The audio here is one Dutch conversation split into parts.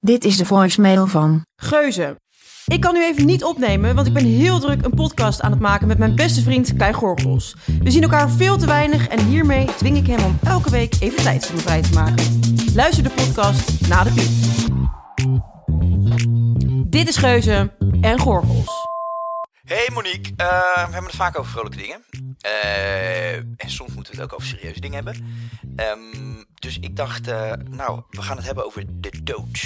Dit is de voicemail van. Geuze. Ik kan nu even niet opnemen, want ik ben heel druk een podcast aan het maken met mijn beste vriend Kai Gorgels. We zien elkaar veel te weinig en hiermee dwing ik hem om elke week even tijd vrij te maken. Luister de podcast na de piep. Dit is Geuze en Gorgels. Hey Monique, Eh, we hebben het vaak over vrolijke dingen. Eh, en soms moeten we het ook over serieuze dingen hebben. Ehm, dus ik dacht, eh, nou, we gaan het hebben over de dood.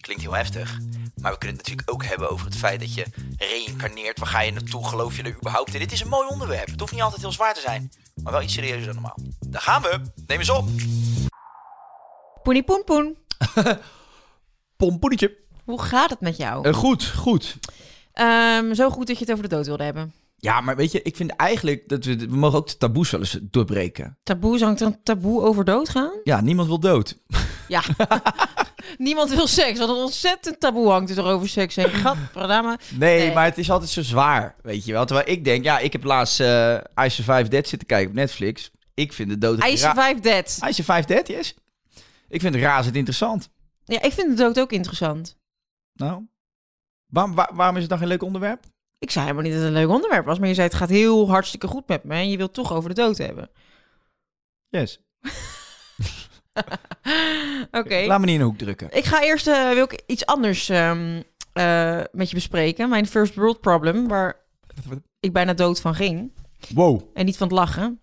Klinkt heel heftig. Maar we kunnen het natuurlijk ook hebben over het feit dat je reïncarneert. Waar ga je naartoe? Geloof je er überhaupt in? Dit is een mooi onderwerp. Het hoeft niet altijd heel zwaar te zijn. Maar wel iets serieuzer dan normaal. Daar gaan we. Neem eens op. Poenie poen poen. Pompoenetje. Hoe gaat het met jou? Goed, goed. Ehm, zo goed dat je het over de dood wilde hebben. Ja, maar weet je, ik vind eigenlijk dat we... We mogen ook de taboes wel eens doorbreken. Taboe, hangt er een taboe over doodgaan? Ja, niemand wil dood. Ja. Niemand wil seks. Wat een ontzettend taboe hangt er over seks heen. Gadverdamme. Nee, Nee. maar het is altijd zo zwaar, weet je wel. Terwijl ik denk, ja, ik heb laatst eh I Survived Dead zitten kijken op Netflix. Ik vind de dood... I survived dead. I Survived Dead, yes. Ik vind het razend interessant. Ja, ik vind de dood ook interessant. Nou, waarom, waar- waarom is het dan geen leuk onderwerp? Ik zei helemaal niet dat het een leuk onderwerp was, maar je zei het gaat heel hartstikke goed met me en je wilt toch over de dood hebben. Yes. Oké. Laat me niet in een hoek drukken. Ik ga eerst eh, wil ik iets anders ehm, eh, met je bespreken. Mijn first world problem, waar ik bijna dood van ging. Wow. En niet van het lachen.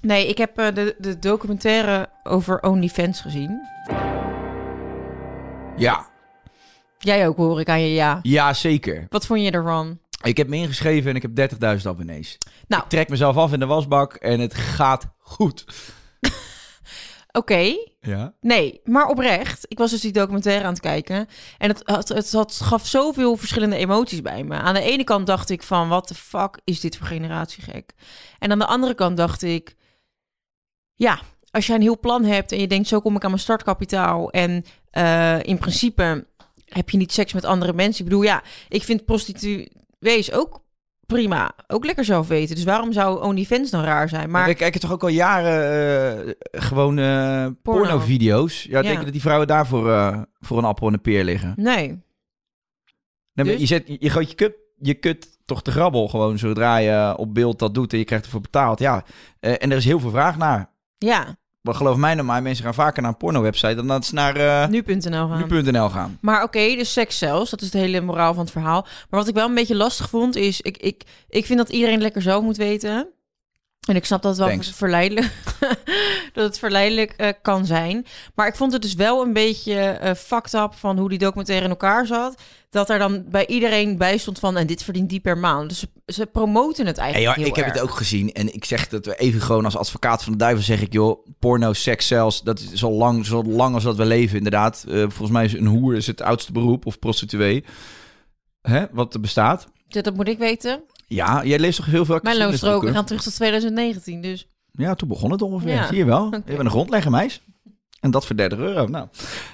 Nee, ik heb eh, de, de documentaire over OnlyFans gezien. Ja, Jij ook, hoor ik aan je ja. ja, zeker. Wat vond je ervan? Ik heb me ingeschreven en ik heb 30.000 abonnees. Nou. Ik trek mezelf af in de wasbak en het gaat goed. Oké, Ja. nee, maar oprecht. Ik was dus die documentaire aan het kijken. En het, het, het, had- gaf zoveel verschillende emoties bij me. Aan de ene kant dacht ik van, wat de fuck is dit voor generatie gek? En aan de andere kant dacht ik, ja, als jij een heel plan hebt en je denkt, zo kom ik aan mijn startkapitaal. En eh, in principe heb je niet seks met andere mensen. Ik bedoel, ja, ik vind prostituees ook prima. Ook lekker zelf weten. Dus waarom zou OnlyFans dan raar zijn? Maar we kijken toch ook al jaren eh, gewoon eh porno-video's. Ja, Ja. denk je dat die vrouwen daarvoor eh, voor een appel en een peer liggen? nee. Dus? je, zet, je gooit je kut, je kut toch te grabbel gewoon zodra je op beeld dat doet en je krijgt ervoor betaald. Ja, en er is heel veel vraag naar. Ja, Maar geloof mij nou maar, mensen gaan vaker naar een porno-website dan dat ze naar eh, nu.nl gaan. nu.nl gaan. Maar oké, dus seks zelfs, dat is het hele moraal van het verhaal. Maar wat ik wel een beetje lastig vond, is... Ik, ik, ik vind dat iedereen lekker zelf moet weten. En ik snap dat het wel Thanks. verleidelijk, dat het verleidelijk eh, kan zijn. Maar ik vond het dus wel een beetje eh fucked up van hoe die documentaire in elkaar zat. Dat er dan bij iedereen bij stond van... en dit verdient die per maand. Dus ze, ze promoten het Hey, eigenlijk joh, heel ik heb het ook gezien en ik zeg dat we even gewoon als advocaat van de duivel zeg ik, joh, porno, seks zelfs, dat is zo lang, zo lang als dat we leven inderdaad. Eh, volgens mij is een hoer is het oudste beroep of prostituee. Hè, wat er bestaat. Dat, dat moet ik weten. Ja, jij leest toch heel veel Mijn loonstroken gaan terug tot 2019, dus... Ja, toen begon het ongeveer. Ja. Zie je wel? Bent een grondlegger, meis. En dat voor 30 euro. Nou,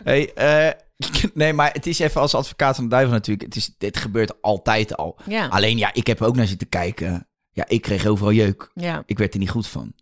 hey, eh, nee, maar het is even als advocaat van de duivel natuurlijk. Het is, dit gebeurt altijd al. Ja, Alleen ja, ik heb er ook naar zitten kijken. Ja, ik kreeg overal jeuk. ja. Ik werd er niet goed van.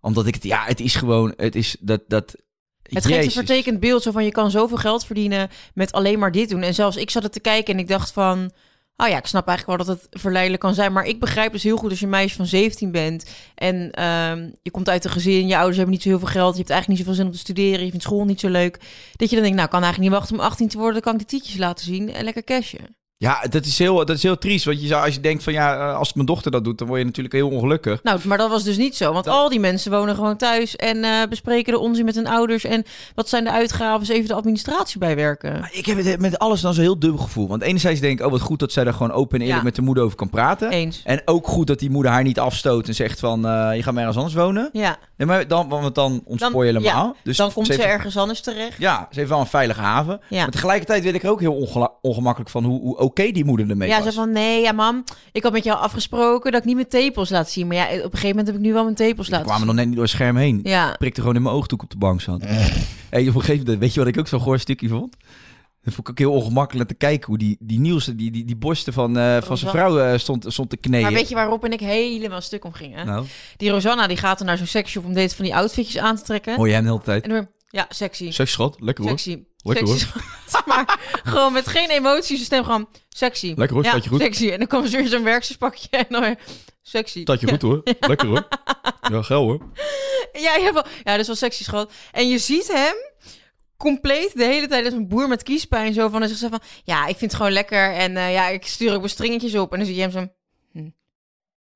Omdat ik het, ja, het is gewoon, het is dat, dat. Het geeft een vertekend beeld zo van je kan zoveel geld verdienen met alleen maar dit doen. En zelfs ik zat het te kijken en ik dacht van Oh ja, ik snap eigenlijk wel dat het verleidelijk kan zijn. Maar ik begrijp dus heel goed als je een meisje van 17 bent. En ehm, je komt uit een gezin. Je ouders hebben niet zo heel veel geld. Je hebt eigenlijk niet zoveel zin om te studeren. Je vindt school niet zo leuk. Dat je dan denkt, nou, kan eigenlijk niet wachten om 18 te worden. Dan kan ik de tietjes laten zien en lekker cashen. Ja, dat is heel, dat is heel triest. Want je zou, als je denkt van ja, eh, als mijn dochter dat doet, dan word je natuurlijk heel ongelukkig. Nou, maar dat was dus niet zo. Want al die mensen wonen gewoon thuis en eh, bespreken de onzin met hun ouders. En wat zijn de uitgaven? Even de administratie bijwerken. Maar Ik heb het met alles dan zo'n heel dubbel gevoel. Want enerzijds denk ik, oh wat goed dat zij daar gewoon open en eerlijk Ja. met de moeder over kan praten. Eens. En ook goed dat die moeder haar niet afstoot en zegt van, eh, je gaat maar ergens anders wonen. Ja, Nee, maar dan, want dan ontspoor je Dan- helemaal. ja, dus dan komt ze ergens anders terecht. Ja, ze heeft wel een veilige haven. Ja. Maar tegelijkertijd weet ik er ook heel ongemakkelijk van hoe, hoe oké die moeder ermee Ja, was. ze van nee, ja mam, ik had met jou afgesproken dat ik niet mijn tepels laat zien. Maar ja, op een gegeven moment heb ik nu wel mijn tepels laten kwamen zien. nog net niet door het scherm heen. Ja, prikte gewoon in mijn oogdoek op de bank zat. Hey, op een gegeven moment, weet je wat ik ook zo'n goor stukje vond? Dat vond ik ook heel ongemakkelijk te kijken hoe die, die Niels, die, die, die borsten van, eh, van zijn vrouw eh, stond, stond te kneeën. maar weet je waarop en ik helemaal stuk om ging? Hè? Nou, Die Rosanna die gaat er naar zo'n sexshop om deze van die outfitjes aan te trekken. hoor jij hem de hele tijd? En dan ja, sexy. Zeg schat, lekker hoor. Sexy. Lekker, schat. maar gewoon met geen emoties, de stem gewoon sexy. Lekker hoor, ja, staat je goed. sexy. En dan kwam ze weer zo'n werkspakje en dan weer sexy. Staat je goed hoor. Lekker hoor. Ja, geil hoor. Ja, ja, wel, ja, dat is wel sexy, schat. En je ziet hem compleet de hele tijd als een boer met kiespijn zo van en zegt zo van ja, ik vind het gewoon lekker en eh, ja, ik stuur ook mijn stringetjes op en dan zie je hem zo,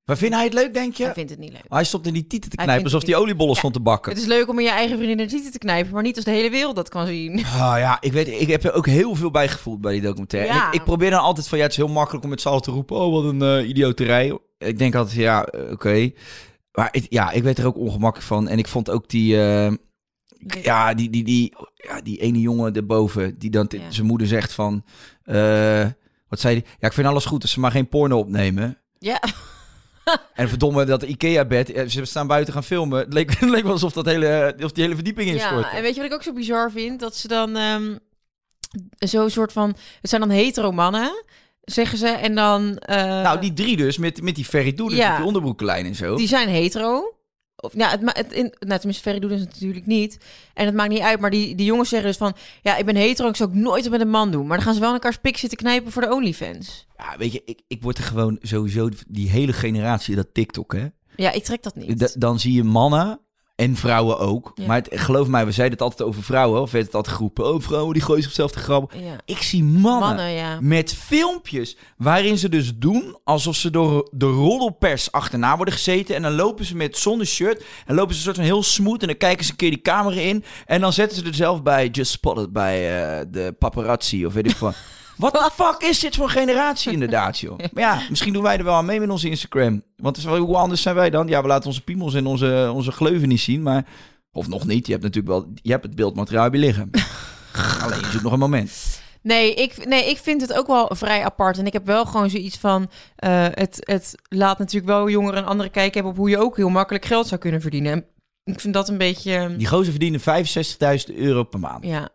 Maar vind hij het leuk, denk je? hij vindt het niet leuk. Hij stond in die tieten te knijpen vindt alsof hij oliebollen Ja. stond te bakken. Het is leuk om in je eigen vriendin de tieten te knijpen, maar niet als de hele wereld dat kan zien. Ah ja, ik weet, ik heb er ook heel veel bij gevoeld bij die documentaire. Ja. En ik, ik probeer dan altijd van, ja, het is heel makkelijk om met z'n allen te roepen, oh, wat een eh, idioterij. Ik denk altijd, ja, eh, oké. Maar ja, ik werd er ook ongemakkelijk van. En ik vond ook die, eh, ja, die, die, die, ja, die ene jongen erboven, die dan Ja. zijn moeder zegt van, wat zei hij? Ja, ik vind alles goed als ze maar geen porno opnemen. Ja, En verdomme, dat Ikea-bed, eh, ze staan buiten gaan filmen. Het leek, het leek wel alsof, dat hele, of die hele verdieping instortte. ja, en weet je wat ik ook zo bizar vind? Dat ze dan ehm zo'n soort van, het zijn dan hetero mannen, zeggen ze, en dan... eh, Nou, die drie dus, met, met die Ferry Ja. met die onderbroekenlijn en zo. Die zijn hetero. Of, ja, het, het, in, nou, tenminste, Ferry doet het natuurlijk niet. En het maakt niet uit. Maar die, die jongens zeggen dus van... Ja, ik ben hetero. Ik zou ook nooit met een man doen. Maar dan gaan ze wel in elkaars pik zitten knijpen voor de OnlyFans. Ja, weet je, ik, ik word er gewoon sowieso, die hele generatie, dat TikTok, hè. Ja, ik trek dat niet. D- dan zie je mannen en vrouwen ook. Ja. Maar het, geloof mij, we zeiden het altijd over vrouwen, of werd het altijd geroepen. Oh, vrouwen die gooien zichzelf te grappen. ja. Ik zie mannen, Mannen, ja. met filmpjes waarin ze dus doen alsof ze door de roddelpers achterna worden gezeten. En dan lopen ze met zonder shirt en lopen ze een soort van heel smooth. En dan kijken ze een keer die camera in. En dan zetten ze er zelf bij, just spotted bij eh, de paparazzi of weet ik wat. Wat de fuck is dit voor generatie inderdaad, joh? Maar ja, misschien doen wij er wel aan mee met onze Instagram. Want hoe anders zijn wij dan? Ja, we laten onze piemels en onze, onze gleuven niet zien, maar... Of nog niet, je hebt natuurlijk wel... Je hebt het beeldmateriaal je liggen. Alleen, je zoekt nog een moment. Nee ik, nee, ik vind het ook wel vrij apart. En ik heb wel gewoon zoiets van... eh, het, het laat natuurlijk wel jongeren een andere kijk hebben... op hoe je ook heel makkelijk geld zou kunnen verdienen. En ik vind dat een beetje... Die gozer verdienen 65.000 euro per maand. Ja.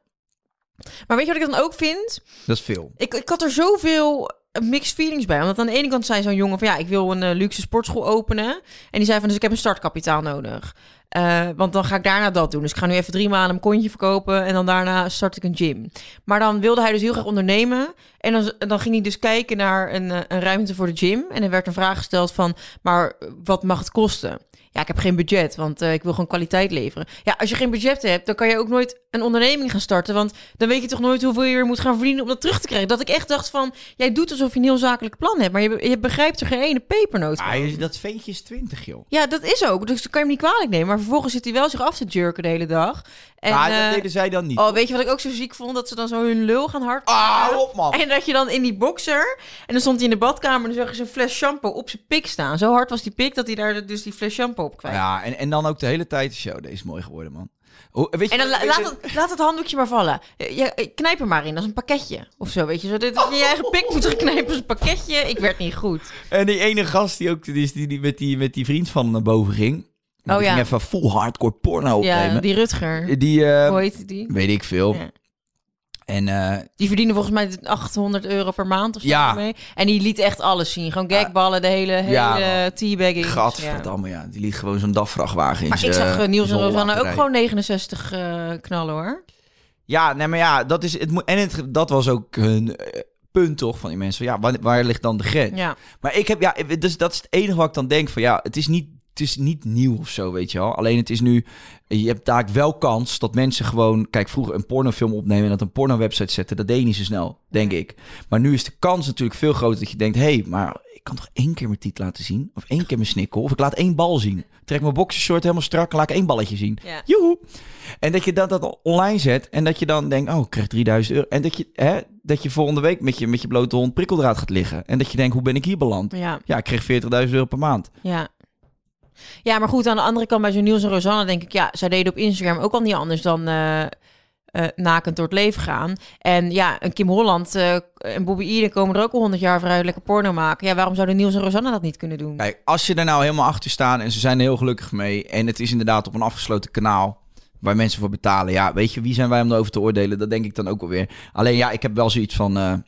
Maar weet je wat ik dan ook vind? Dat is veel. Ik, ik had er zoveel mixed feelings bij. Want aan de ene kant zei zo'n jongen van ja, ik wil een eh, luxe sportschool openen. En die zei van dus ik heb een startkapitaal nodig. Eh, want dan ga ik daarna dat doen. Dus ik ga nu even drie maanden een kontje verkopen en dan daarna start ik een gym. Maar dan wilde hij dus heel graag ondernemen. En dan, dan ging hij dus kijken naar een, eh, een ruimte voor de gym. En er werd een vraag gesteld van, maar wat mag het kosten? Ja, ik heb geen budget, want eh, ik wil gewoon kwaliteit leveren. Ja, als je geen budget hebt, dan kan je ook nooit een onderneming gaan starten. Want dan weet je toch nooit hoeveel je weer moet gaan verdienen om dat terug te krijgen. Dat ik echt dacht van, jij doet alsof je een heel zakelijk plan hebt. Maar je, je begrijpt er geen ene pepernoot van. Ah, dat ventje is 20, joh. Ja, dat is ook. Dus dat kan je hem niet kwalijk nemen. Maar vervolgens zit hij wel zich af te jerken de hele dag. En, eh, dat deden zij dan niet. Oh, weet je wat ik ook zo ziek vond? Dat ze dan zo hun lul gaan hard. Ah, op, man. En dat je dan in die boxer. En dan stond hij in de badkamer. En dan zag je zo'n fles shampoo op zijn pik staan. Zo hard was die pik dat hij daar dus die fles shampoo op kwijt. Ja, en, en dan ook de hele tijd de show. Deze is mooi geworden, man. Weet je, En dan la- laat het, laat het handdoekje maar vallen. Knijp er maar in, als een pakketje. Of zo, weet je. Zo, dat je je eigen pik moet geknijpen als een pakketje. Ik werd niet goed. En die ene gast die ook die, is- die, die, met, die met die vriend van naar boven ging. Oh, die ja. ging even full hardcore porno opnemen. Ja, die Rutger. Die, eh, Hoe heet die? weet ik veel. Ja. En eh, Die verdiende volgens mij 800 euro per maand of zo. Ja. Mee. En die liet echt alles zien. Gewoon gagballen, de hele, hele Ja, teabagging. Ja. gadverdamme, ja. Die liet gewoon zo'n DAF-vrachtwagen in Maar ik zag eh, Niels en ook gewoon 69 eh, knallen hoor. Ja, nee, maar ja, dat is het. moet- En het, dat was ook hun punt toch van die mensen. van, Ja, waar, waar ligt dan de grens? Ja. Maar ik heb, ja, dus dat is het enige wat ik dan denk van, ja, het is niet, het is niet nieuw of zo, weet je wel. Alleen het is nu, je hebt daar wel kans dat mensen gewoon, kijk, vroeger een pornofilm opnemen en dat een porno-website zetten, dat deed je niet zo snel, denk ik. Maar nu is de kans natuurlijk veel groter dat je denkt, hé, hey, maar ik kan toch één keer mijn tiet laten zien? Of één keer mijn snikkel? Of ik laat één bal zien. Trek mijn boxershort helemaal strak en laat ik één balletje zien. Ja. Joehoe! En dat je dat, dat online zet en dat je dan denkt, oh, ik krijg 3000 euro. En dat je, hè, dat je volgende week met je, met je blote hond prikkeldraad gaat liggen. En dat je denkt, hoe ben ik hier beland? Ja. Ja, ik kreeg 40.000 euro per maand. Ja. Ja, maar goed, aan de andere kant bij zo'n Niels en Rosanne denk ik, ja, zij deden op Instagram ook al niet anders dan eh, eh, nakend door het leven gaan. En ja, een Kim Holland eh, en Bobby Eden komen er ook al honderd jaar vooruit lekker porno maken. Ja, waarom zouden Niels en Rosanne dat niet kunnen doen? Kijk, als je er nou helemaal achter staan en ze zijn er heel gelukkig mee. En het is inderdaad op een afgesloten kanaal waar mensen voor betalen. Ja, weet je, wie zijn wij om erover te oordelen? Dat denk ik dan ook alweer. Alleen ja, ik heb wel zoiets van...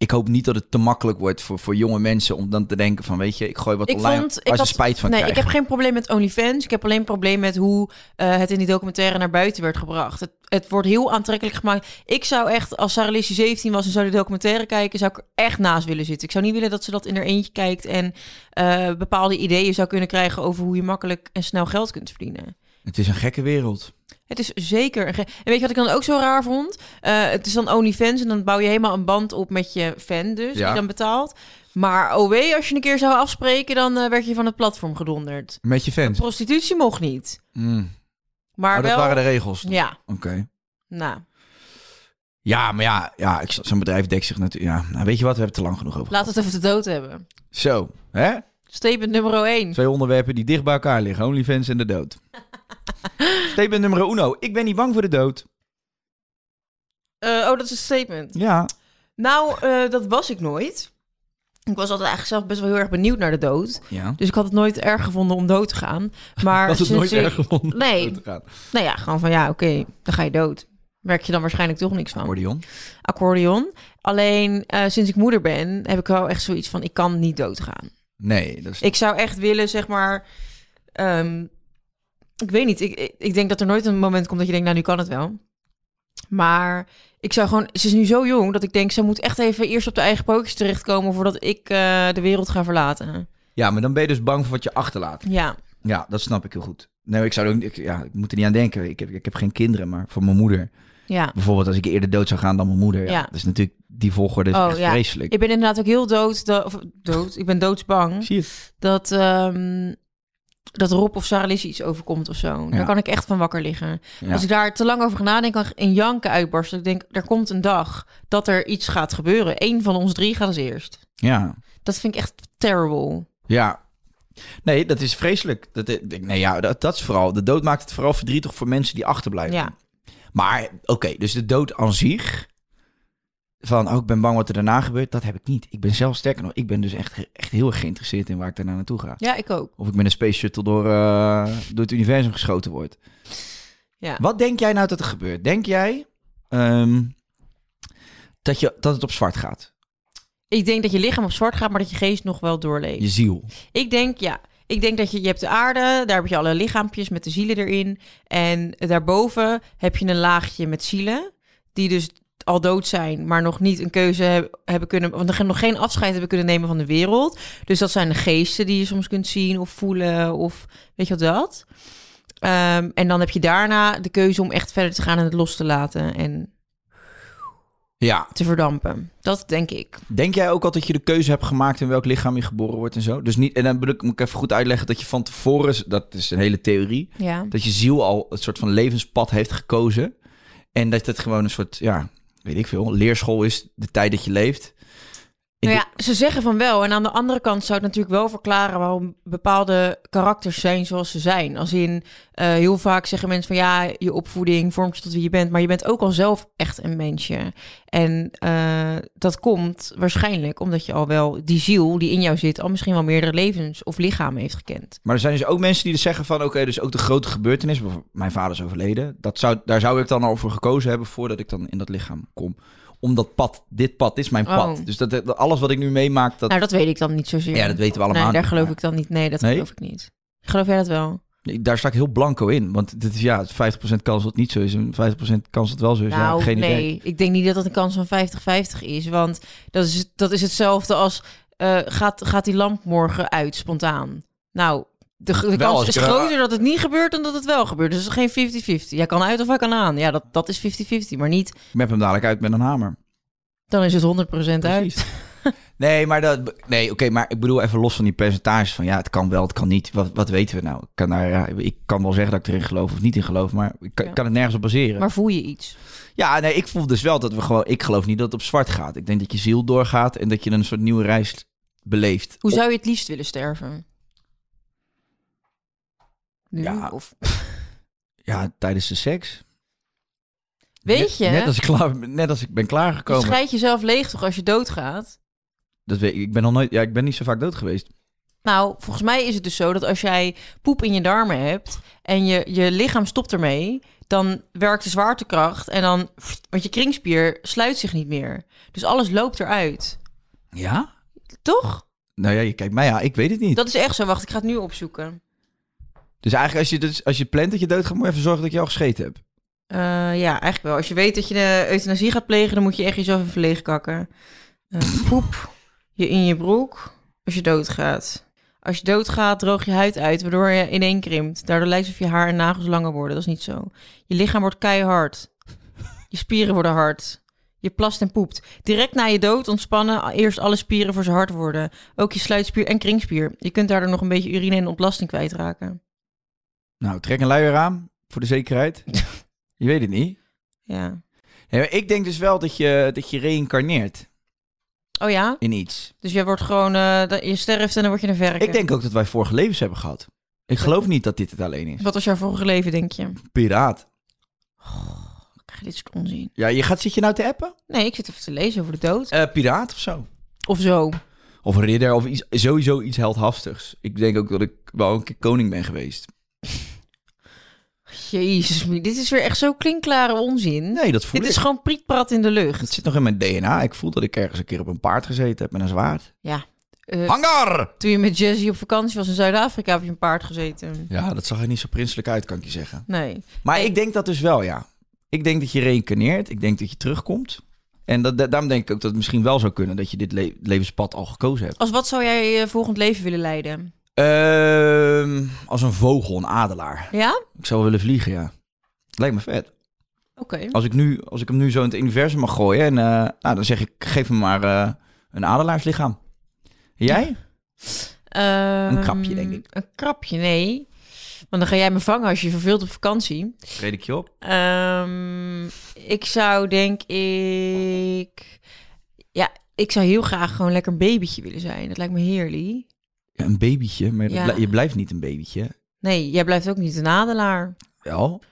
ik hoop niet dat het te makkelijk wordt voor, voor jonge mensen om dan te denken van, weet je, ik gooi wat Ik online vond, waar ze spijt van nee, krijgen. ik heb geen probleem met OnlyFans. Ik heb alleen een probleem met hoe eh, het in die documentaire naar buiten werd gebracht. Het, het wordt heel aantrekkelijk gemaakt. Ik zou echt, als Sarah Lizzie 17 was en zou die documentaire kijken, zou ik er echt naast willen zitten. Ik zou niet willen dat ze dat in haar eentje kijkt en eh, bepaalde ideeën zou kunnen krijgen over hoe je makkelijk en snel geld kunt verdienen. Het is een gekke wereld. Het is zeker een ge- En weet je wat ik dan ook zo raar vond? Eh, het is dan OnlyFans en dan bouw je helemaal een band op met je fan dus, Ja. die dan betaalt. Maar oh wee, als je een keer zou afspreken, dan eh, werd je van het platform gedonderd. Met je fans. Prostitutie mocht niet. Mm. Maar Oh, dat wel... waren de regels. Ja, Oké. nou, Ja, maar ja, ja ik- zo'n bedrijf dekt zich natuurlijk... Ja, nou, weet je wat, we hebben het te lang genoeg over. laten we het even te dood hebben. Zo, hè? Statement nummer 1. Twee onderwerpen die dicht bij elkaar liggen. OnlyFans en de dood. Statement nummer uno. Ik ben niet bang voor de dood. oh, dat is een statement. Ja. Nou, eh, dat was ik nooit. Ik was altijd eigenlijk zelf best wel heel erg benieuwd naar de dood. Ja. Dus ik had het nooit erg gevonden om dood te gaan. Maar Dat het nooit ik- erg gevonden. Nee. om te gaan. Nou ja, gewoon van ja, oké, dan ga je dood. Merk je dan waarschijnlijk toch niks van. Accordeon. Accordeon. Alleen eh, sinds ik moeder ben, heb ik wel echt zoiets van: ik kan niet doodgaan. Nee, dat is... Ik zou echt willen, zeg maar. ehm, ik weet niet. Ik, ik, denk dat er nooit een moment komt dat je denkt: nou, nu kan het wel. Maar ik zou gewoon. Ze is nu zo jong dat ik denk: ze moet echt even eerst op de eigen pootjes terechtkomen voordat ik eh, de wereld ga verlaten. Ja, maar dan ben je dus bang voor wat je achterlaat. Ja, Ja, dat snap ik heel goed. Nee, ik zou ook... Ik, ja, ik moet er niet aan denken. Ik heb, ik heb geen kinderen, maar voor mijn moeder... ja. Bijvoorbeeld als ik eerder dood zou gaan dan mijn moeder. Ja. Ja. Dat is natuurlijk... Die volgorde is Oh, echt ja. vreselijk. Ik ben inderdaad ook heel dood. do- of, dood. Ik ben doodsbang. Zie je? dat, ehm, dat Rob of Sarah Lies iets overkomt of zo. Ja. Daar kan ik echt van wakker liggen. Ja. Als ik daar te lang over ga nadenken, kan ik in janken uitbarsten. Ik denk, er komt een dag dat er iets gaat gebeuren. Eén van ons drie gaat als eerst. Ja. Dat vind ik echt terrible. Ja. Nee, dat is vreselijk. Dat, ik- nee, ja, dat, dat is vooral... De dood maakt het vooral verdrietig voor mensen die achterblijven. Ja. Maar, oké, dus de dood aan zich... Van, oh, ik ben bang wat er daarna gebeurt. Dat heb ik niet. Ik ben zelf sterker nog. Ik ben dus echt, echt heel erg geïnteresseerd in waar ik daarna naartoe ga. ja, ik ook. Of ik met een space shuttle door, eh, door het universum geschoten word. Ja. Wat denk jij nou dat er gebeurt? Denk jij ehm, dat, je, dat het op zwart gaat? Ik denk dat je lichaam op zwart gaat, maar dat je geest nog wel doorleeft. Je ziel. Ik denk, ja. Ik denk dat je, je hebt de aarde, daar heb je alle lichaampjes met de zielen erin. En daarboven heb je een laagje met zielen, die dus al dood zijn, maar nog niet een keuze heb- hebben kunnen, of nog geen afscheid hebben kunnen nemen van de wereld. Dus dat zijn de geesten die je soms kunt zien of voelen, of weet je wat dat. Ehm, en dan heb je daarna de keuze om echt verder te gaan en het los te laten en Ja. te verdampen. Dat denk ik. Denk jij ook al dat je de keuze hebt gemaakt in welk lichaam je geboren wordt en zo? Dus niet, en dan ik, moet ik even goed uitleggen dat je van tevoren, dat is een hele theorie, Ja. dat je ziel al een soort van levenspad heeft gekozen. En dat het gewoon een soort, ja, weet ik veel, leerschool is de tijd dat je leeft. Nou ja, ze zeggen van wel. En aan de andere kant zou het natuurlijk wel verklaren waarom bepaalde karakters zijn zoals ze zijn. Als in, eh, heel vaak zeggen mensen van ja, je opvoeding vormt je tot wie je bent. Maar je bent ook al zelf echt een mensje. En eh, dat komt waarschijnlijk omdat je al wel die ziel die in jou zit, al misschien wel meerdere levens of lichamen heeft gekend. Maar er zijn dus ook mensen die dus zeggen van... oké, dus ook de grote gebeurtenis... mijn vader is overleden... Dat zou, daar zou ik dan al voor gekozen hebben... voordat ik dan in dat lichaam kom. Om dat pad, dit pad is mijn pad. Oh. Dus dat, dat- alles wat ik nu meemaak... Dat, Nou, dat weet ik dan niet zozeer. ja, dat weten we allemaal. Nee, daar geloof ik dan niet. Nee, dat Nee? geloof ik niet. Geloof jij dat wel? Daar sta ik heel blanco in. Want dit is ja, 50% kans dat het niet zo is en 50% kans dat het wel zo is. Nou, ja, geen nee, idee. ik denk niet dat dat een kans van 50-50 is. Want dat is, dat is hetzelfde als... eh, gaat, gaat die lamp morgen uit, spontaan? Nou, de, kans is er- groter dat het niet gebeurt dan dat het wel gebeurt. Dus het is geen 50-50. Jij kan uit of hij kan aan. Ja, dat, dat is 50-50. Maar niet, Ik map hem dadelijk uit met een hamer. dan is het 100% uit. Nee, maar dat. Nee, oké, maar ik bedoel even los van die percentages van ja, het kan wel, het kan niet. Wat, wat weten we nou? Ik kan, daar, ja, ik kan wel zeggen dat ik erin geloof of niet in geloof, maar ik kan, Ja. kan het nergens op baseren. Maar voel je iets? Ja, nee, ik voel dus wel dat we gewoon. Ik geloof niet dat het op zwart gaat. Ik denk dat je ziel doorgaat en dat je een soort nieuwe reis beleeft. Hoe zou je het liefst willen sterven? Nu? Ja, Of, Ja, tijdens de seks. weet je, Net als ik, klaar, net als ik ben je klaargekomen. scheidt jezelf leeg toch als je doodgaat? Dat weet, ik ik ben nog nooit. Ja, ik ben niet zo vaak dood geweest. Nou, volgens mij is het dus zo dat als jij poep in je darmen hebt en je, je lichaam stopt ermee, dan werkt de zwaartekracht en dan, want je kringspier sluit zich niet meer. Dus alles loopt eruit. Ja? Toch? Nou ja, je kijkt mij ja, ik weet het niet. Dat is echt zo. Wacht, ik ga het nu opzoeken. Dus eigenlijk als je, dus, als je plant dat je dood gaat, moet je even zorgen dat je al gescheten hebt. Eh, ja, eigenlijk wel. Als je weet dat je de euthanasie gaat plegen, dan moet je echt jezelf even leeg kakken. Eh, poep je in je broek als je doodgaat. Als je doodgaat, droog je huid uit, waardoor je ineenkrimpt. Daardoor lijkt het of je haar en nagels langer worden. Dat is niet zo. Je lichaam wordt keihard. Je spieren worden hard. Je plast en poept. Direct na je dood ontspannen eerst alle spieren voor ze hard worden. Ook je sluitspier en kringspier. Je kunt daardoor nog een beetje urine en ontlasting kwijtraken. Nou, trek een luier aan voor de zekerheid. je weet het niet. Ja. Nee, ik denk dus wel dat je, dat je reïncarneert Oh ja? in iets. Dus jij wordt gewoon, dat- je sterft en dan word je een verker. Ik denk ook dat wij vorige levens hebben gehad. Ik geloof niet dat dit het alleen is. Wat was jouw vorige leven, denk je? Piraat. Krijg je dit soort onzin? Ja, je gaat, zit je nou te appen? Nee, ik zit even te lezen over de dood. Eh, piraat of zo? Of zo. Of ridder of iets, sowieso iets heldhaftigs. Ik denk ook dat ik wel een keer koning ben geweest. Jezus, dit is weer echt zo klinkklare onzin. Nee, dat voel dit ik. is gewoon prietprat in de Het lucht. zit nog in mijn DNA. Ik voel dat ik ergens een keer op een paard gezeten heb met een zwaard. Ja. Hangar! toen je met Jessie op vakantie was in Zuid-Afrika, heb je een paard gezeten. Ja, dat zag er niet zo prinselijk uit, kan ik je zeggen. Nee. Maar ik denk dat dus wel, ja. Ik denk dat je reïncarneert. Ik denk dat je terugkomt. En dat, da- daarom denk ik ook dat het misschien wel zou kunnen dat je dit le- levenspad al gekozen hebt. Als wat zou jij je volgend leven willen leiden? Ehm, als een vogel, een adelaar. Ja? Ik zou wel willen vliegen, ja. Lijkt me vet. Oké. Als ik, nu, als ik hem nu zo in het universum mag gooien, en, eh, nou, dan zeg ik, geef me maar eh, een adelaarslichaam. Jij? Ehm, krapje, denk ik. Een krapje, nee. Want dan ga jij me vangen als je verveelt op vakantie. Treed ik je op? Ehm, ik zou denk ik... Ja, ik zou heel graag gewoon lekker een babytje willen zijn. Dat lijkt me heerlijk. Een babytje, maar Ja. je blijft niet een babytje. Nee, jij blijft ook niet een adelaar. Wel,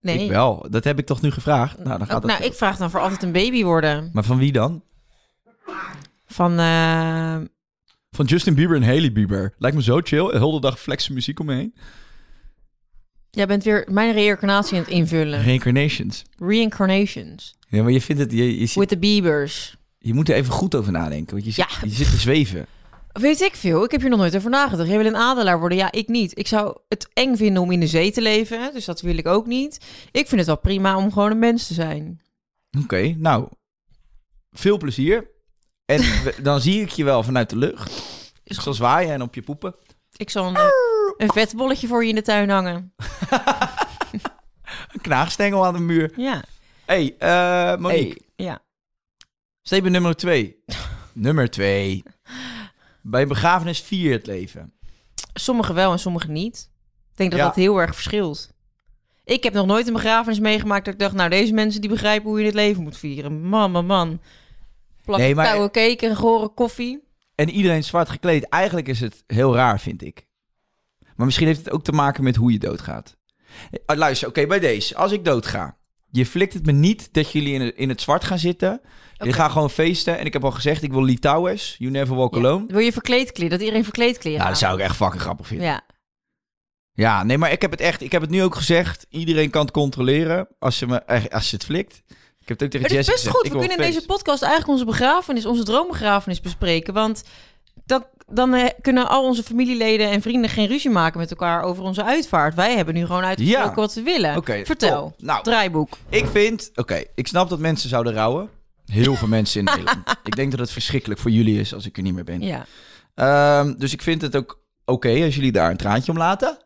Nee. ik wel. Dat heb ik toch nu gevraagd? Nou, dan gaat Ook, het... nou, ik vraag dan voor altijd een baby worden. Maar van wie dan? Van, eh, Van Justin Bieber en Haley Bieber. Lijkt me zo chill. De hele dag flexen muziek om me heen. jij bent weer mijn reïncarnatie aan het invullen. Reincarnations. Reincarnations. Ja, maar je vindt het... Je, je, zit- With the Biebers. je moet er even goed over nadenken. Want je zit, Ja. je zit te zweven. Weet ik veel. Ik heb hier nog nooit over nagedacht. Jij wil een adelaar worden. Ja, ik niet. Ik zou het eng vinden om in de zee te leven. Dus dat wil ik ook niet. Ik vind het wel prima om gewoon een mens te zijn. Oké, nou. Veel plezier. En dan zie ik je wel vanuit de lucht. Is Ik zal zwaaien en op je poepen. Ik zal een, eh, een vetbolletje voor je in de tuin hangen. Een knaagstengel aan de muur. Ja. hey, eh Monique. Hey, ja. Statement nummer twee. nummer twee. Bij een begrafenis vier het leven. Sommige wel en sommige niet. Ik denk dat Ja. dat heel erg verschilt. Ik heb nog nooit een begrafenis meegemaakt dat ik dacht... nou, deze mensen die begrijpen hoe je het leven moet vieren. Man, man, man. Plak Nee, maar- koude cake en gore koffie. En iedereen zwart gekleed. Eigenlijk is het heel raar, vind ik. Maar misschien heeft het ook te maken met hoe je doodgaat. Eh, luister, oké, bij deze. Als ik doodga. Je flikt het me niet dat jullie in het, in het zwart gaan zitten. Je gaat gewoon feesten. En ik heb al gezegd, ik wil Litouwers. You never walk Ja. alone. Wil je verkleed kleren? Dat iedereen verkleed kleren Nou, dat zou ik echt fucking grappig vinden. Ja. Ja, nee, maar ik heb het echt. Ik heb het nu ook gezegd. Iedereen kan het controleren als je, me, eh, als je het flikt. Ik heb het ook tegen Het is Jesse best gezegd. goed. We kunnen in feest. deze podcast eigenlijk onze begrafenis, onze droombegrafenis bespreken. Want dan, dan eh, kunnen al onze familieleden en vrienden geen ruzie maken met elkaar over onze uitvaart. Wij hebben nu gewoon uitgesproken Ja. wat we willen. Vertel. top. Nou, Draaiboek. Ik vind, oké, ik snap dat mensen zouden rouwen. Heel veel mensen in Nederland. Ik denk dat het verschrikkelijk voor jullie is als ik er niet meer ben. Ja. Ehm, dus ik vind het ook oké als jullie daar een traantje om laten.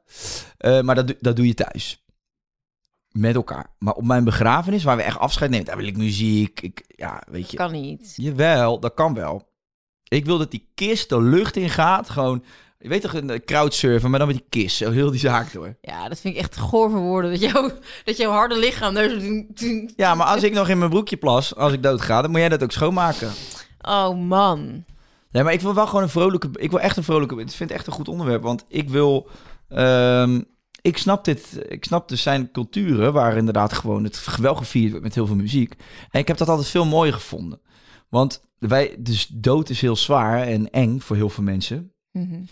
Eh, maar dat, doe- dat doe je thuis. Met elkaar. Maar op mijn begrafenis, waar we echt afscheid nemen, daar wil ik muziek. Ik, ja, weet je. Kan niet. Jawel, dat kan wel. Ik wil dat die kist de lucht in gaat. Gewoon, je weet toch, een crowdsurfen, maar dan met die kist. Zo heel die zaak door. Ja, dat vind ik echt goor voor woorden. Dat, jouw dat jouw harde lichaam... Ja, maar als ik nog in mijn broekje plas, als ik dood ga, dan moet jij dat ook schoonmaken. Oh man. Nee, maar ik wil wel gewoon een vrolijke... Ik wil echt een vrolijke... Ik vind het echt een goed onderwerp, want ik wil... ehm, ik snap dit... Ik snap dus zijn culturen waar inderdaad gewoon het wel gevierd wordt met heel veel muziek. En ik heb dat altijd veel mooier gevonden. Want wij... Dus dood is heel zwaar en eng voor heel veel mensen. Mhm.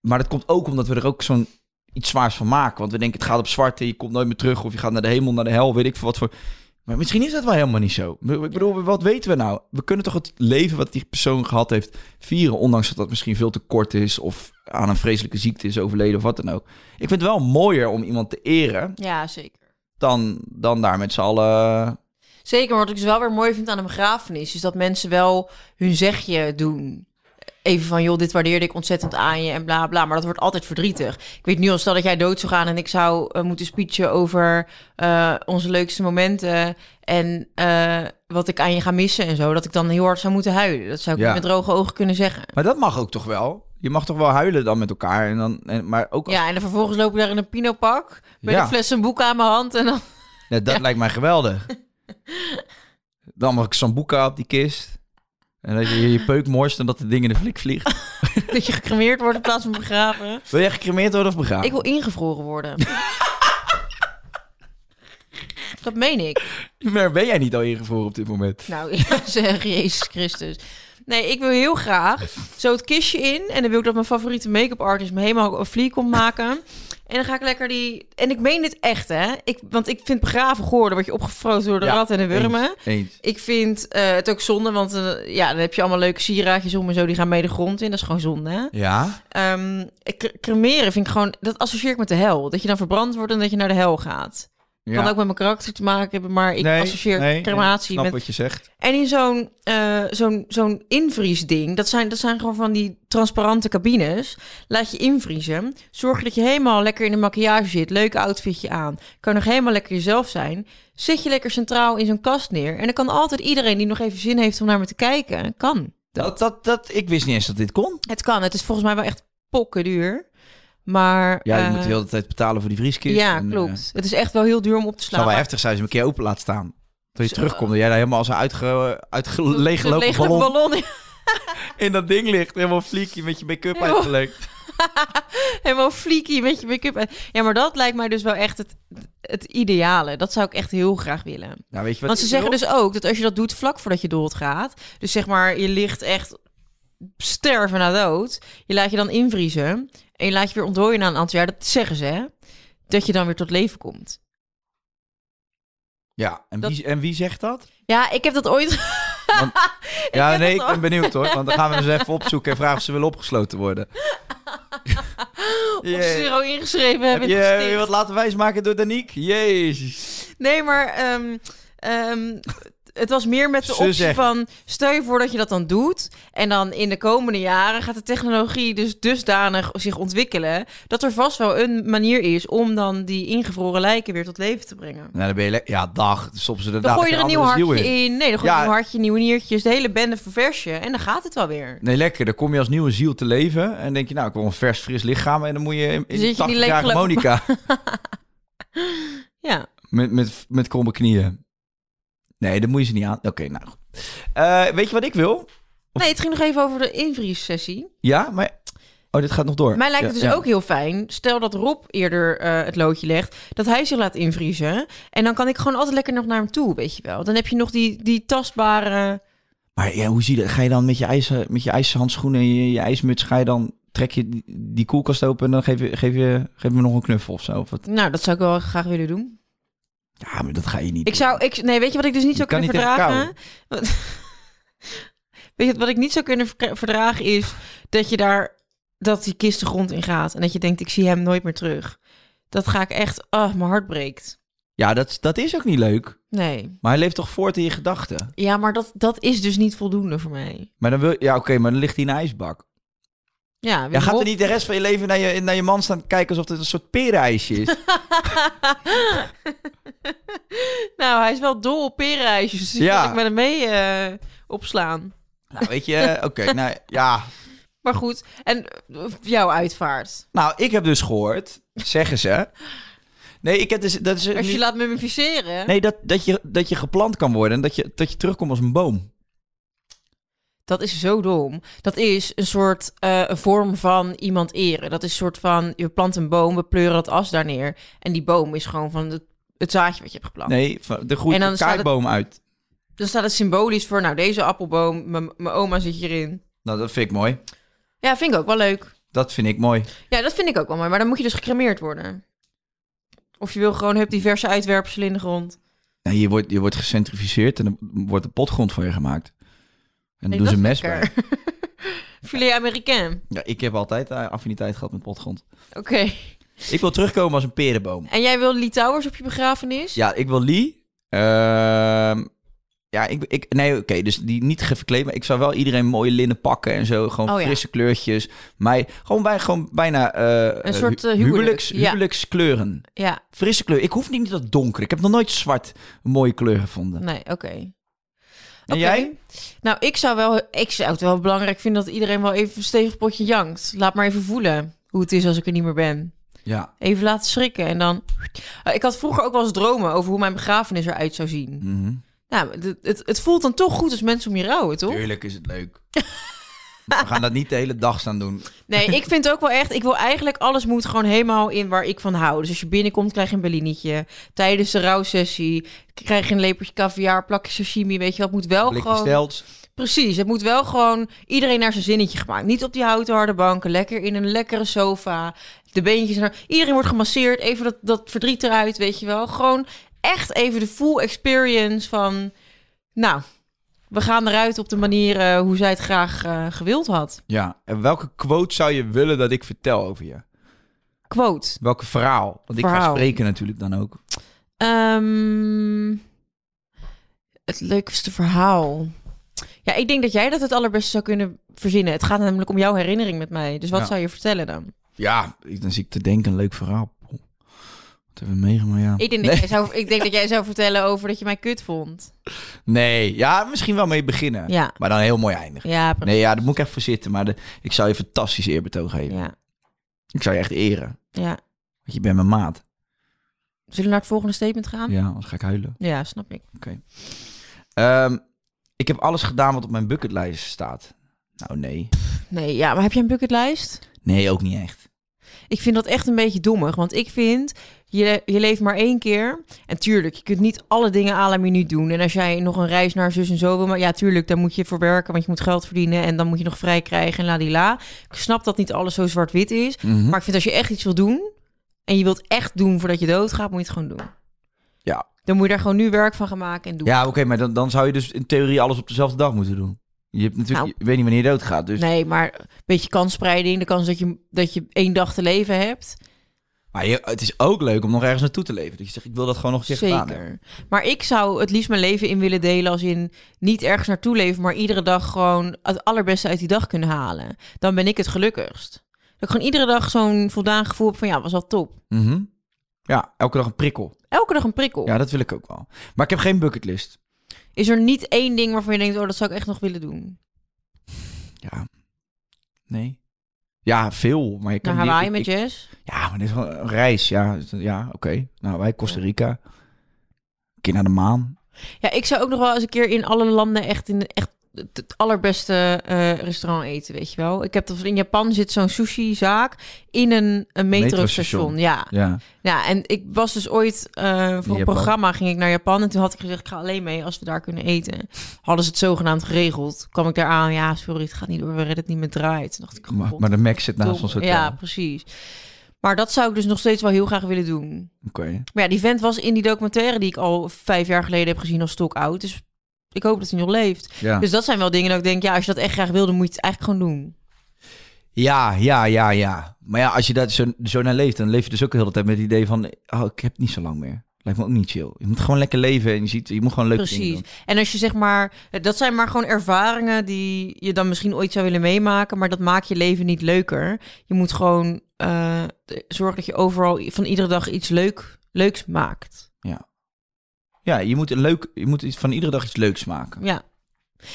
Maar dat komt ook omdat we er ook zo'n iets zwaars van maken. Want we denken, het gaat op zwart en je komt nooit meer terug. Of je gaat naar de hemel, naar de hel, weet ik veel wat voor... Maar misschien is dat wel helemaal niet zo. Ik bedoel, wat weten we nou? We kunnen toch het leven wat die persoon gehad heeft vieren... ondanks dat dat misschien veel te kort is... of aan een vreselijke ziekte is overleden of wat dan ook. Ik vind het wel mooier om iemand te eren... Ja, zeker. dan, dan daar met z'n allen... Zeker, maar wat ik dus wel weer mooi vind aan een begrafenis... is dat mensen wel hun zegje doen. Even van, joh, dit waardeerde ik ontzettend aan je en bla bla. Maar dat wordt altijd verdrietig. Ik weet nu al, stel dat jij dood zou gaan... en ik zou eh, moeten speechen over eh, onze leukste momenten... en eh, wat ik aan je ga missen en zo... dat ik dan heel hard zou moeten huilen. Dat zou ik Ja. niet met droge ogen kunnen zeggen. Maar dat mag ook toch wel? Je mag toch wel huilen dan met elkaar? En dan, en, maar ook als- Ja, en dan vervolgens loop ik daar in een pinopak... met Ja. een fles en boek aan mijn hand... en dan Ja, dat lijkt mij geweldig. Dan mag ik sambuca op die kist. En dat je je peuk morst en dat de ding in de flik vliegt. dat je gecremeerd wordt in plaats van begraven. Wil jij gecremeerd worden of begraven? Ik wil ingevroren worden. dat meen ik. Maar ben jij niet al ingevroren op dit moment? Nou, ja, zeg Jezus Christus. Nee, ik wil heel graag zo het kistje in. En dan wil ik dat mijn favoriete make-up artist me helemaal een vlie komt maken. En dan ga ik lekker die... En ik meen dit echt, hè. Ik, want ik vind begraven goor. Dan word je opgefroten door de Ja, rat en de wurmen. Eens, eens. Ik vind eh, het ook zonde, want eh, ja, dan heb je allemaal leuke sieraadjes om en zo. Die gaan mee de grond in. Dat is gewoon zonde, hè. Ja? Ik- cremeren vind ik gewoon... Dat associeer ik met de hel. Dat je dan verbrand wordt en dat je naar de hel gaat. Ja. Kan ook met mijn karakter te maken hebben, maar ik Nee, associeer nee, crematie snap met... wat je zegt. En in zo'n eh, zo'n zo'n invriesding, dat zijn, dat zijn gewoon van die transparante cabines. Laat je invriezen. Zorg dat je helemaal lekker in de maquillage zit. Leuk outfitje aan. Kan nog helemaal lekker jezelf zijn. Zet je lekker centraal in zo'n kast neer. En dan kan altijd iedereen die nog even zin heeft om naar me te kijken, kan. Dat, dat, dat, ik wist niet eens dat dit kon. Het kan. Het is volgens mij wel echt pokken duur. Maar... Ja, je eh, moet de hele tijd betalen voor die vrieskist. Ja, en, eh, klopt. het is echt wel heel duur om op te Het slaan. zou wel heftig zijn als je hem een keer open laat staan. Dat je Zo. terugkomt en jij daar helemaal als een uitge, ballon, ballon. in dat ding ligt. Helemaal fliekie met je make-up Helemaal- uitgelekt. Helemaal flieky met je make-up. Ja, maar dat lijkt mij dus wel echt het, het ideale. Dat zou ik echt heel graag willen. Nou, weet je wat Want ze zeggen dus ook dat als je dat doet vlak voordat je doodgaat... dus zeg maar, je ligt echt sterven na dood... je laat je dan invriezen en je laat je weer ontdooien na een aantal jaar. Dat zeggen ze, hè? Dat je dan weer tot leven komt. Ja, en, dat- wie, en wie zegt dat? Ja, ik heb dat ooit... Ja, heb nee, ik al. ben benieuwd hoor. Want dan gaan we eens even opzoeken en vragen of ze willen opgesloten worden. op zero ingeschreven Heb hebben. je in het je wat laten wijsmaken door Danique? Jezus. Nee, maar ehm, het was meer met de Ze optie zegt- van... stel je voor dat je dat dan doet... en dan in de komende jaren gaat de technologie dus dusdanig zich ontwikkelen... dat er vast wel een manier is om dan die ingevroren lijken weer tot leven te brengen. Nou, dan ben je le- Ja, dag. Ze er Dan gooi je er een nieuw hartje in. Nee, dan gooi je Ja. een nieuw hartje, nieuwe niertjes, de hele bende vers je... en dan gaat het wel weer. Nee, lekker. Dan kom je als nieuwe ziel te leven. En denk je, nou, ik wil een vers, fris lichaam. En dan moet je in, Zit je niet 80 jaar leeggelopen- Monica. Ja. met, met, met kromme knieën. Nee, dat moet je ze niet aan. Oké, nou goed. Eh, weet je wat ik wil? Nee, het ging nog even over de invriessessie. Ja, maar... Oh, dit gaat nog door. Mij lijkt Ja, het dus ja. ook heel fijn. Stel dat Rob eerder eh, het loodje legt, dat hij zich laat invriezen. En dan kan ik gewoon altijd lekker nog naar hem toe, weet je wel. Dan heb je nog die, die tastbare... Maar ja, hoe zie je dat? Ga je dan met je, ijzer, met je ijshandschoenen en je, je ijsmuts... Ga je dan... Trek je die, die koelkast open en dan geef je, geef, je, geef me nog een knuffel of zo? Of wat? Nou, dat zou ik wel graag willen doen. Ja, maar dat ga je niet Ik zou... Ik, nee, weet je wat ik dus niet zou kan kunnen niet verdragen? Weet je, wat ik niet zou kunnen ver- verdragen is dat je daar, dat die kist de grond in gaat. En dat je denkt, ik zie hem nooit meer terug. Dat ga ik echt, ah, mijn hart breekt. Ja, dat, dat is ook niet leuk. Nee. Maar hij leeft toch voort in je gedachten. Ja, maar dat, dat is dus niet voldoende voor mij. Maar dan wil Ja, oké, maar dan ligt hij in een ijsbak. Ja, gaat Hof- er niet de rest van je leven naar je, naar je man staan kijken alsof het een soort perenijsje is? nou, hij is wel dol op perenijsjes. Dus Ja. ik met hem mee eh, opslaan. nou, weet je, oké, nou ja. Maar goed, en eh, jouw uitvaart. Nou, ik heb dus gehoord, zeggen ze. Nee, ik heb dus. Dat is Als je niet- laat mummificeren. Nee, dat, dat, je, dat je geplant kan worden en dat je, dat je terugkomt als een boom. Dat is zo dom. Dat is een soort eh, een vorm van iemand eren. Dat is een soort van, je plant een boom, we pleuren dat as daar neer. En die boom is gewoon van het, het zaadje wat je hebt geplant. Nee, van- er groeit kaaiboom uit. Dan staat het symbolisch voor, nou, deze appelboom, mijn oma zit hierin. Nou, dat vind ik mooi. Ja, vind ik ook wel leuk. Dat vind ik mooi. Ja, dat vind ik ook wel mooi. Maar dan moet je dus gecremeerd worden. Of je wil gewoon, heb diverse uitwerpselen in de grond. Nee, je, wordt, je wordt gecentrifugeerd en dan wordt de potgrond van je gemaakt. En Nee, doen ze mes bij. Filet américain. Ja, ik heb altijd eh, affiniteit gehad met potgrond. Oké. Ik wil terugkomen als een perenboom. En jij wil Lee Towers op je begrafenis? Ja, ik wil Lee. Ehm, ja, ik, ik nee, oké, dus die niet verkleed, maar ik zou wel iedereen mooie linnen pakken en zo, gewoon Oh, ja. frisse kleurtjes. Mij gewoon bij gewoon bijna eh, Een soort, eh, huwelijk, huwelijks, ja. huwelijkskleuren. Ja, Frisse kleur. Ik hoef niet dat donker. Ik heb nog nooit zwart een mooie kleur gevonden. nee, oké. En jij? Nou, ik zou, wel, ik zou het wel belangrijk vinden dat iedereen wel even een stevig potje jankt. Laat maar even voelen hoe het is als ik er niet meer ben. Ja. Even laten schrikken en dan... Eh, Ik had vroeger ook wel eens dromen over hoe mijn begrafenis eruit zou zien. Mhm. Nou, het, het, het voelt dan toch goed als mensen om je rouwen, toch? Tuurlijk is het leuk. We gaan dat niet de hele dag staan doen. Nee, ik vind ook wel echt... Ik wil eigenlijk... Alles moet gewoon helemaal in waar ik van hou. Dus als je binnenkomt, krijg je een bellinetje. Tijdens de rouwsessie krijg je een lepeltje caviar, plakje sashimi. Weet je wat? Moet wel Blikje gewoon... stelt. Precies, het moet wel gewoon iedereen naar zijn zinnetje gemaakt. Niet op die houten harde banken, lekker in een lekkere sofa. De beentjes naar... Iedereen wordt gemasseerd, even dat, dat verdriet eruit, weet je wel. Gewoon echt even de full experience van... Nou, we gaan eruit op de manier eh, hoe zij het graag eh, gewild had. Ja. En welke quote zou je willen dat ik vertel over je? Quote. Welke verhaal? Want ik ga spreken natuurlijk dan ook. Ehm, het leukste verhaal. Ja, ik denk dat jij dat het allerbeste zou kunnen verzinnen. Het gaat namelijk om jouw herinnering met mij. Dus wat Ja. zou je vertellen dan? Ja, dan zie ik te denken, een leuk verhaal. Hebben we meegemaakt? Ja. Ik denk, dat jij zou, ik denk dat jij zou vertellen over dat je mij kut vond. nee, ja, misschien wel mee beginnen. Ja. Maar dan heel mooi eindigen. Ja, precies. Nee, ja, daar moet ik echt voor zitten. Maar de, ik zou je fantastisch eerbetoon geven. Ja, Ik zou je echt eren. ja. Want je bent mijn maat. Zullen we naar het volgende statement gaan? Ja, anders ga ik huilen. Ja, snap ik. Ehm, ik heb alles gedaan wat op mijn bucketlijst staat. Nou, nee. Nee, ja, maar heb je een bucketlijst? Nee, ook niet echt. Ik vind dat echt een beetje dommig. Want ik vind, je, je leeft maar één keer. En tuurlijk, je kunt niet alle dingen à la minuut doen. En als jij nog een reis naar zus en zo wil... Maar ja, tuurlijk, daar moet je voor werken. Want je moet geld verdienen. En dan moet je nog vrij krijgen en ladila. Ik snap dat niet alles zo zwart-wit is. Mhm. Maar ik vind als je echt iets wil doen... En je wilt echt doen voordat je doodgaat, moet je het gewoon doen. Ja. Dan moet je daar gewoon nu werk van gaan maken en doen. Ja, oké, maar dan, dan zou je dus in theorie alles op dezelfde dag moeten doen. Je hebt natuurlijk, Nou. je weet niet wanneer je doodgaat. Dus, Nee, maar een beetje kansspreiding. De kans dat je, dat je één dag te leven hebt. Maar je, het is ook leuk om nog ergens naartoe te leven. Dat je zegt, ik wil dat gewoon nog een keer gedaan hebben. Maar ik zou het liefst mijn leven in willen delen als in niet ergens naartoe leven, maar iedere dag gewoon het allerbeste uit die dag kunnen halen. Dan ben ik het gelukkigst. Dat ik gewoon iedere dag zo'n voldaan gevoel heb van ja, was al top. Mhm. Ja, elke dag een prikkel. Elke dag een prikkel. Ja, dat wil ik ook wel. Maar ik heb geen bucketlist. Is er niet één ding waarvan je denkt, oh, dat zou ik echt nog willen doen? Ja. Nee. Ja, veel. Maar je kan Naar Hawaii ik- met Jess? Ja, maar dit is wel een reis. Ja, ja oké. Nou, wij Costa Rica. Een keer naar de maan. Ja, ik zou ook nog wel eens een keer in alle landen echt in echt het het allerbeste eh, restaurant eten, weet je wel. Ik heb dat in Japan zit zo'n sushi-zaak in een, een metrostation. Ja. Ja. Ja, en ik was dus ooit eh, voor een Japan? programma ging ik naar Japan en toen had ik gezegd ik ga alleen mee als we daar kunnen eten. Hadden ze het zogenaamd geregeld. Kwam ik daar aan, ja sorry, het gaat niet door, we redden het niet met draait. Toen dacht ik, Maar, god, maar de Mac zit naast dom. ons hotel. Ja, precies. Maar dat zou ik dus nog steeds wel heel graag willen doen. Oké. Maar ja, die vent was in die documentaire die ik al vijf jaar geleden heb gezien als stok oud. Dus ik hoop dat hij nog leeft. Ja. Dus dat zijn wel dingen dat ik denk, ja, als je dat echt graag wil, dan moet je het eigenlijk gewoon doen. Ja, ja, ja, ja. Maar ja, als je daar zo, zo naar leeft, dan leef je dus ook de hele tijd met het idee van... Oh, ik heb niet zo lang meer. Lijkt me ook niet chill. Je moet gewoon lekker leven en je ziet, je moet gewoon dingen Precies. doen. En als je zeg maar, dat zijn maar gewoon ervaringen die je dan misschien ooit zou willen meemaken, maar dat maakt je leven niet leuker. Je moet gewoon eh, zorgen dat je overal van iedere dag iets leuk, leuks maakt. Ja, je moet, een leuk, je moet iets van iedere dag iets leuks maken. Ja.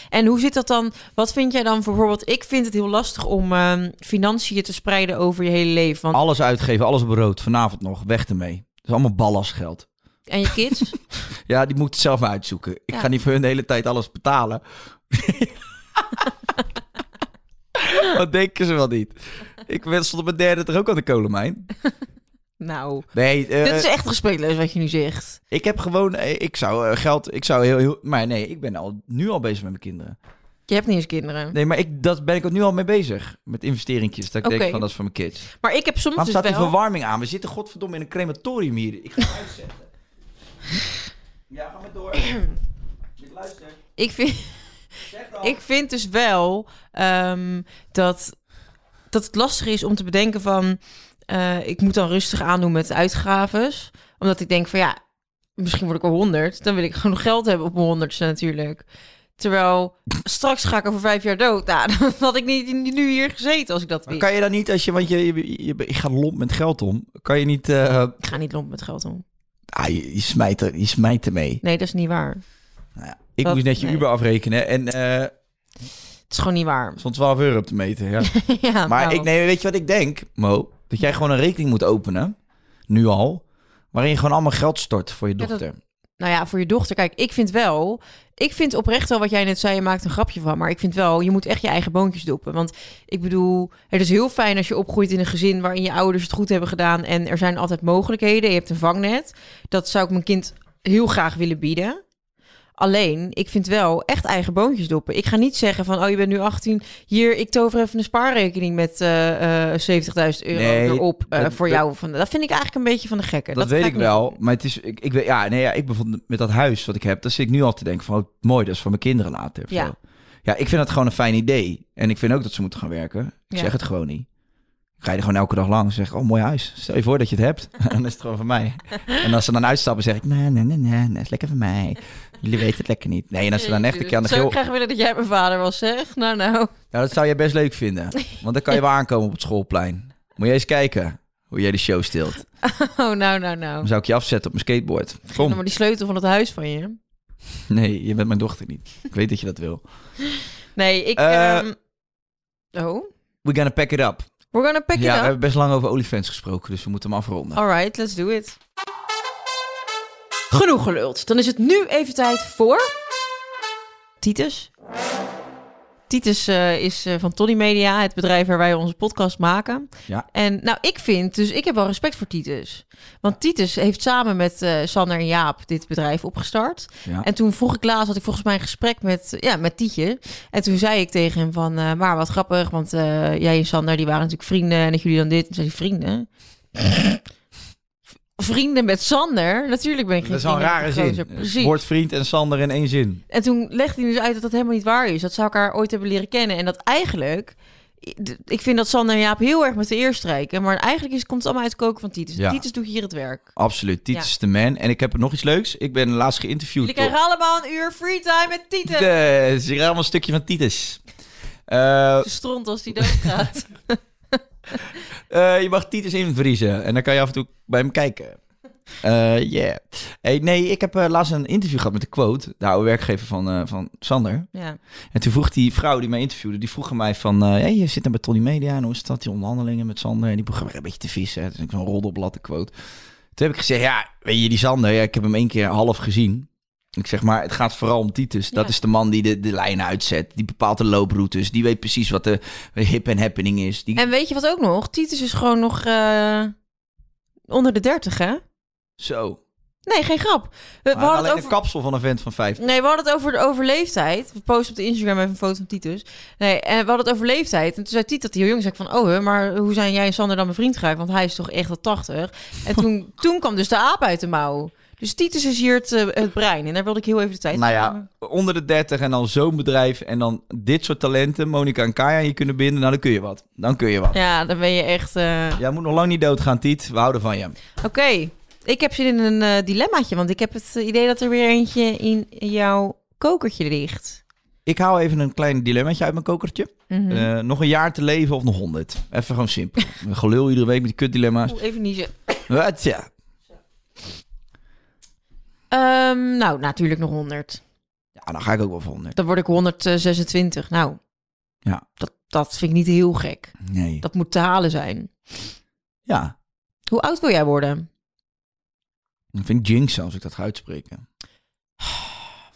En hoe zit dat dan? Wat vind jij dan bijvoorbeeld? Ik vind het heel lastig om ehm, financiën te spreiden over je hele leven. Want, Alles uitgeven, alles op rood. Vanavond nog, weg ermee. Dat is allemaal ballastgeld. en je kids? Ja, die moet het zelf maar uitzoeken. Ik Ja. ga niet voor hun de hele tijd alles betalen. Wat denken ze wel niet? Ik stond op mijn derde er ook aan de kolenmijn. Nou, Nee, eh, dit is echt respectloos wat je nu zegt. ik heb gewoon... eh, Ik zou eh, geld... Ik zou heel, heel... Maar nee, ik ben al, nu al bezig met mijn kinderen. Je hebt niet eens kinderen. Nee, maar ik, dat ben ik ook nu al mee bezig. Met investeringjes. Dat ik denk van, dat is voor mijn kids. Maar ik heb soms Waarom dus staat die wel... verwarming aan? We zitten godverdomme in een crematorium hier. Ik ga uitzetten. Ja, ga maar door. Ik luister. Ik vind, ik vind dus wel ehm, dat, dat het lastig is om te bedenken van... eh, ik moet dan rustig aandoen met uitgaves. Omdat ik denk van ja, misschien word ik al honderd. Dan wil ik gewoon geld hebben op mijn honderdste natuurlijk. Terwijl straks ga ik over vijf jaar dood. Nou, dan had ik niet, nu hier gezeten als ik dat wist. kan je dan niet, als je, want je, je, je, je gaat lomp met geld om, kan je niet, eh, Ik ga niet lomp met geld om. ah, je, je, smijt er, je smijt ermee. Nee, dat is niet waar. Nou ja, ik moest net je Nee. Uber afrekenen en eh Het is gewoon niet waar. stond 12 euro op te meten. Ja. ja, Maar nou. ik, nee, weet je wat ik denk, Mo? Dat jij gewoon een rekening moet openen, nu al, waarin je gewoon allemaal geld stort voor je Ja, dat- dochter. Nou ja, voor je dochter. Kijk, ik vind wel... Ik vind oprecht wel wat jij net zei, je maakt een grapje van. Maar ik vind wel, je moet echt je eigen boontjes doppen. Want ik bedoel, het is heel fijn als je opgroeit in een gezin... waarin je ouders het goed hebben gedaan... en er zijn altijd mogelijkheden. Je hebt een vangnet. Dat zou ik mijn kind heel graag willen bieden. Alleen, ik vind wel echt eigen boontjes doppen. Ik ga niet zeggen van, oh, je bent nu 18. Hier, ik tover even een spaarrekening met eh, eh, 70.000 euro Nee, erop eh, dat- voor dat- jou. Van, dat vind ik eigenlijk een beetje van de gekken. Dat, weet ik wel, doen. maar het is, ik, ik weet, ja, nee, ja, ik bijvoorbeeld met dat huis wat ik heb, daar zit ik nu al te denken van, oh, mooi, dat is voor mijn kinderen later. Ja. zo. ja, ik vind dat gewoon een fijn idee. En ik vind ook dat ze moeten gaan werken. Ik Ja. zeg het gewoon niet. Ik ga je er gewoon elke dag langs en zeg, oh, mooi huis. Stel je voor dat je het hebt. en dan is het gewoon van mij. en als ze dan uitstappen, zeg ik, nee, nee, nee, nee, nee, is lekker van mij. Jullie weten het lekker niet. Nee, en als ze dan echt een keer aan de Zou geel... ik graag willen dat jij mijn vader was, zeg? Nou, nou. Nou, dat zou je best leuk vinden. Want dan kan je wel aankomen op het schoolplein. Moet je eens kijken hoe jij de show stilt. Oh, nou, nou, nou. Dan zou ik je afzetten op mijn skateboard. Kom. dan maar die sleutel van het huis van je. Nee, je bent mijn dochter niet. Ik weet dat je dat wil. Nee, ik... Eh, ehm, Oh, We're gonna pack it up. we're gonna pick ja, it we up. hebben best lang over OnlyFans gesproken, dus we moeten hem afronden. Alright, let's do it. Genoeg geluld. Dan is het nu even tijd voor... Titus. Titus eh, is eh, van Toddy Media, het bedrijf waar wij onze podcast maken. Ja. En nou, ik vind, dus ik heb wel respect voor Titus. Want Titus heeft samen met eh, Sander en Jaap dit bedrijf opgestart. Ja. En toen vroeg ik laatst, had ik volgens mij een gesprek met, ja, met Tietje. En toen zei ik tegen hem van, maar wat grappig, want jij en Sander, die waren natuurlijk vrienden. En dat jullie dan dit, en hij, vrienden? Vrienden met Sander? Natuurlijk ben ik geen dat is wel een rare zin. Precies. Woord vriend en Sander in één zin. En toen legde hij dus uit dat dat helemaal niet waar is. Dat zou elkaar ooit hebben leren kennen. En dat eigenlijk... Ik vind dat Sander en Jaap heel erg met de eer strijken. Maar eigenlijk is, komt het allemaal uit koken van Titus. Ja. Titus doet hier het werk. Absoluut. Titus is de man. En ik heb nog iets leuks. Ik ben laatst geïnterviewd. Jullie krijgen allemaal een uur free time met Titus. Zie je allemaal een stukje van Titus. Ze stront als die doodgaat. eh, je mag Titus invriezen. En dan kan je af en toe bij hem kijken. Eh yeah. Hey, nee, ik heb eh, laatst een interview gehad met de quote. De oude werkgever van, van Sander. ja. En toen vroeg die vrouw die mij interviewde, die vroeg aan mij van... hey, je zit dan bij Tony Media en hoe is dat, die onderhandelingen met Sander? En die begon weer een beetje te vissen. Dus ik zo'n roddelblad, de quote. Toen heb ik gezegd, ja, weet je, die Sander, ja, ik heb hem één keer half gezien. Ik zeg maar, het gaat vooral om Titus. Dat Ja. is de man die de, de lijnen uitzet. Die bepaalt de looproutes. Die weet precies wat de hip en happening is. Die... En weet je wat ook nog? Titus is gewoon nog eh, onder de 30, hè? Zo. Nee, geen grap. We, hadden alleen het een over... kapsel van een vent van 50. Nee, we hadden het over de over leeftijd. We posten op de Instagram even een foto van Titus. Nee, en we hadden het over leeftijd. En toen zei Titus, die heel jong, zei ik van... Oh, maar hoe zijn jij en Sander dan bevriend geraakt? Want hij is toch echt al 80. En toen, toen kwam dus de aap uit de mouw. Dus Titus is hier het, eh, het brein. En daar wilde ik heel even de tijd Nou voor ja, onder de 30 en dan zo'n bedrijf en dan dit soort talenten, Monica en Kaya, aan je kunnen binden, nou dan kun je wat. Dan kun je wat. Ja, dan ben je echt... eh, Jij moet nog lang niet doodgaan, Tiet. We houden van je. Oké, ik heb zin in een eh, dilemmaatje. Want ik heb het idee dat er weer eentje in jouw kokertje ligt. Ik hou even een klein dilemmaatje uit mijn kokertje. Mhm. Nog een jaar te leven of nog 100? Even gewoon simpel. Gelul iedere week met die kutdilemma's. Oeh, even niezen. Wat ja. Ehm, nou, natuurlijk nog 100. Ja, dan ga ik ook wel voor 100. Dan word ik 126. Nou, Ja. dat, dat vind ik niet heel gek. Nee. Dat moet te halen zijn. Ja. Hoe oud wil jij worden? Ik vind jinx als ik dat ga uitspreken.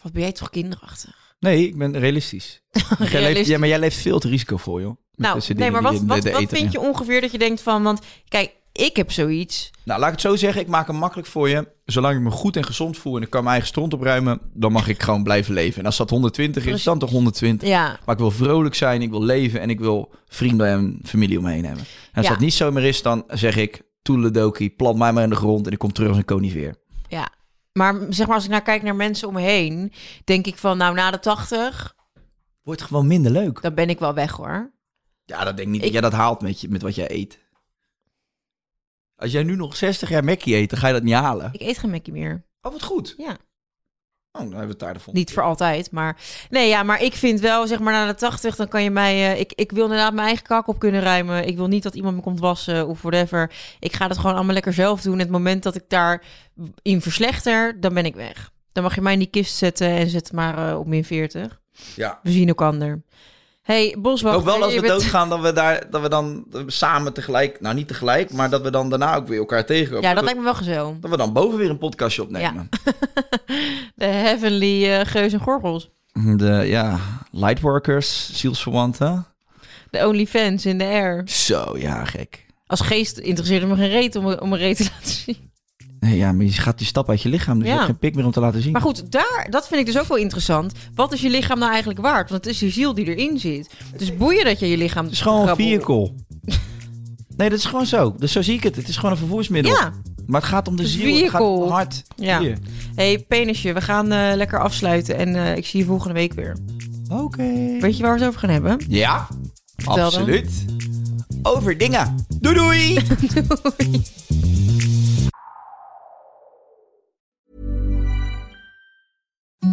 Wat ben jij toch kinderachtig? Nee, ik ben realistisch. Jij leeft, Realistisch. ja, maar jij leeft veel te risicovol, joh. Met Nou, nee, maar wat, wat, wat vind je ongeveer dat je denkt van... Want kijk, ik heb zoiets. Nou, laat ik het zo zeggen. Ik maak hem makkelijk voor je. Zolang ik me goed en gezond voel en ik kan mijn eigen stront opruimen, dan mag ik gewoon blijven leven. En als dat 120 is, dan toch 120. Ja, Maar ik wil vrolijk zijn, ik wil leven en ik wil vrienden en familie om me heen hebben. En als Ja. dat niet zo meer is, dan zeg ik, toeledoki, plant mij maar in de grond en ik kom terug als een conifeer. ja. Maar zeg maar, als ik naar kijk naar mensen om me heen... denk ik van, nou, na de 80, Wordt gewoon minder leuk. dan ben ik wel weg, hoor. Ja, dat denk ik niet Ik- dat jij dat haalt met, je, met wat jij eet. Als jij nu nog 60 jaar Mackie eet, dan ga je dat niet halen. Ik eet geen Mackie meer. Oh, wat goed. Ja. Oh, dan hebben we het daar. Niet voor altijd, maar... Nee, ja, maar ik vind wel, zeg maar, na de 80, dan kan je mij... eh, ik, ik wil inderdaad mijn eigen kak op kunnen ruimen. Ik wil niet dat iemand me komt wassen of whatever. Ik ga het gewoon allemaal lekker zelf doen. Het moment dat ik daarin verslechter, dan ben ik weg. Dan mag je mij in die kist zetten en zet maar eh, op min 40. Ja. We zien elkaar. Hey, Boswacht. Ook wel als we bent- doodgaan, dat we, daar, dat we dan samen tegelijk, nou niet tegelijk, maar dat we dan daarna ook weer elkaar tegenkomen. Ja, dat lijkt me wel gezellig. dat we dan boven weer een podcastje opnemen. De heavenly eh geus en gorgels. De, ja, lightworkers, zielsverwanten. De OnlyFans in de air. Zo, ja, gek. Als geest interesseert het me geen reet om, om een reet te laten zien. Nee, ja, maar je gaat die stap uit je lichaam, dus Ja. je hebt geen pik meer om te laten zien. Maar goed, daar, dat vind ik dus ook wel interessant. Wat is je lichaam nou eigenlijk waard? Want het is je ziel die erin zit. Dus boeien dat je je lichaam... Het is gewoon een vehicle. Nee, dat is gewoon zo. Dus zo zie ik het. Het is gewoon een vervoersmiddel. Ja. Maar het gaat om de ziel. Het gaat om het hart. Ja. Hier. hey, penisje, we gaan eh, lekker afsluiten. En eh, ik zie je volgende week weer. Oké. Weet je waar we het over gaan hebben? Ja, absoluut. Over dingen. Doei doei.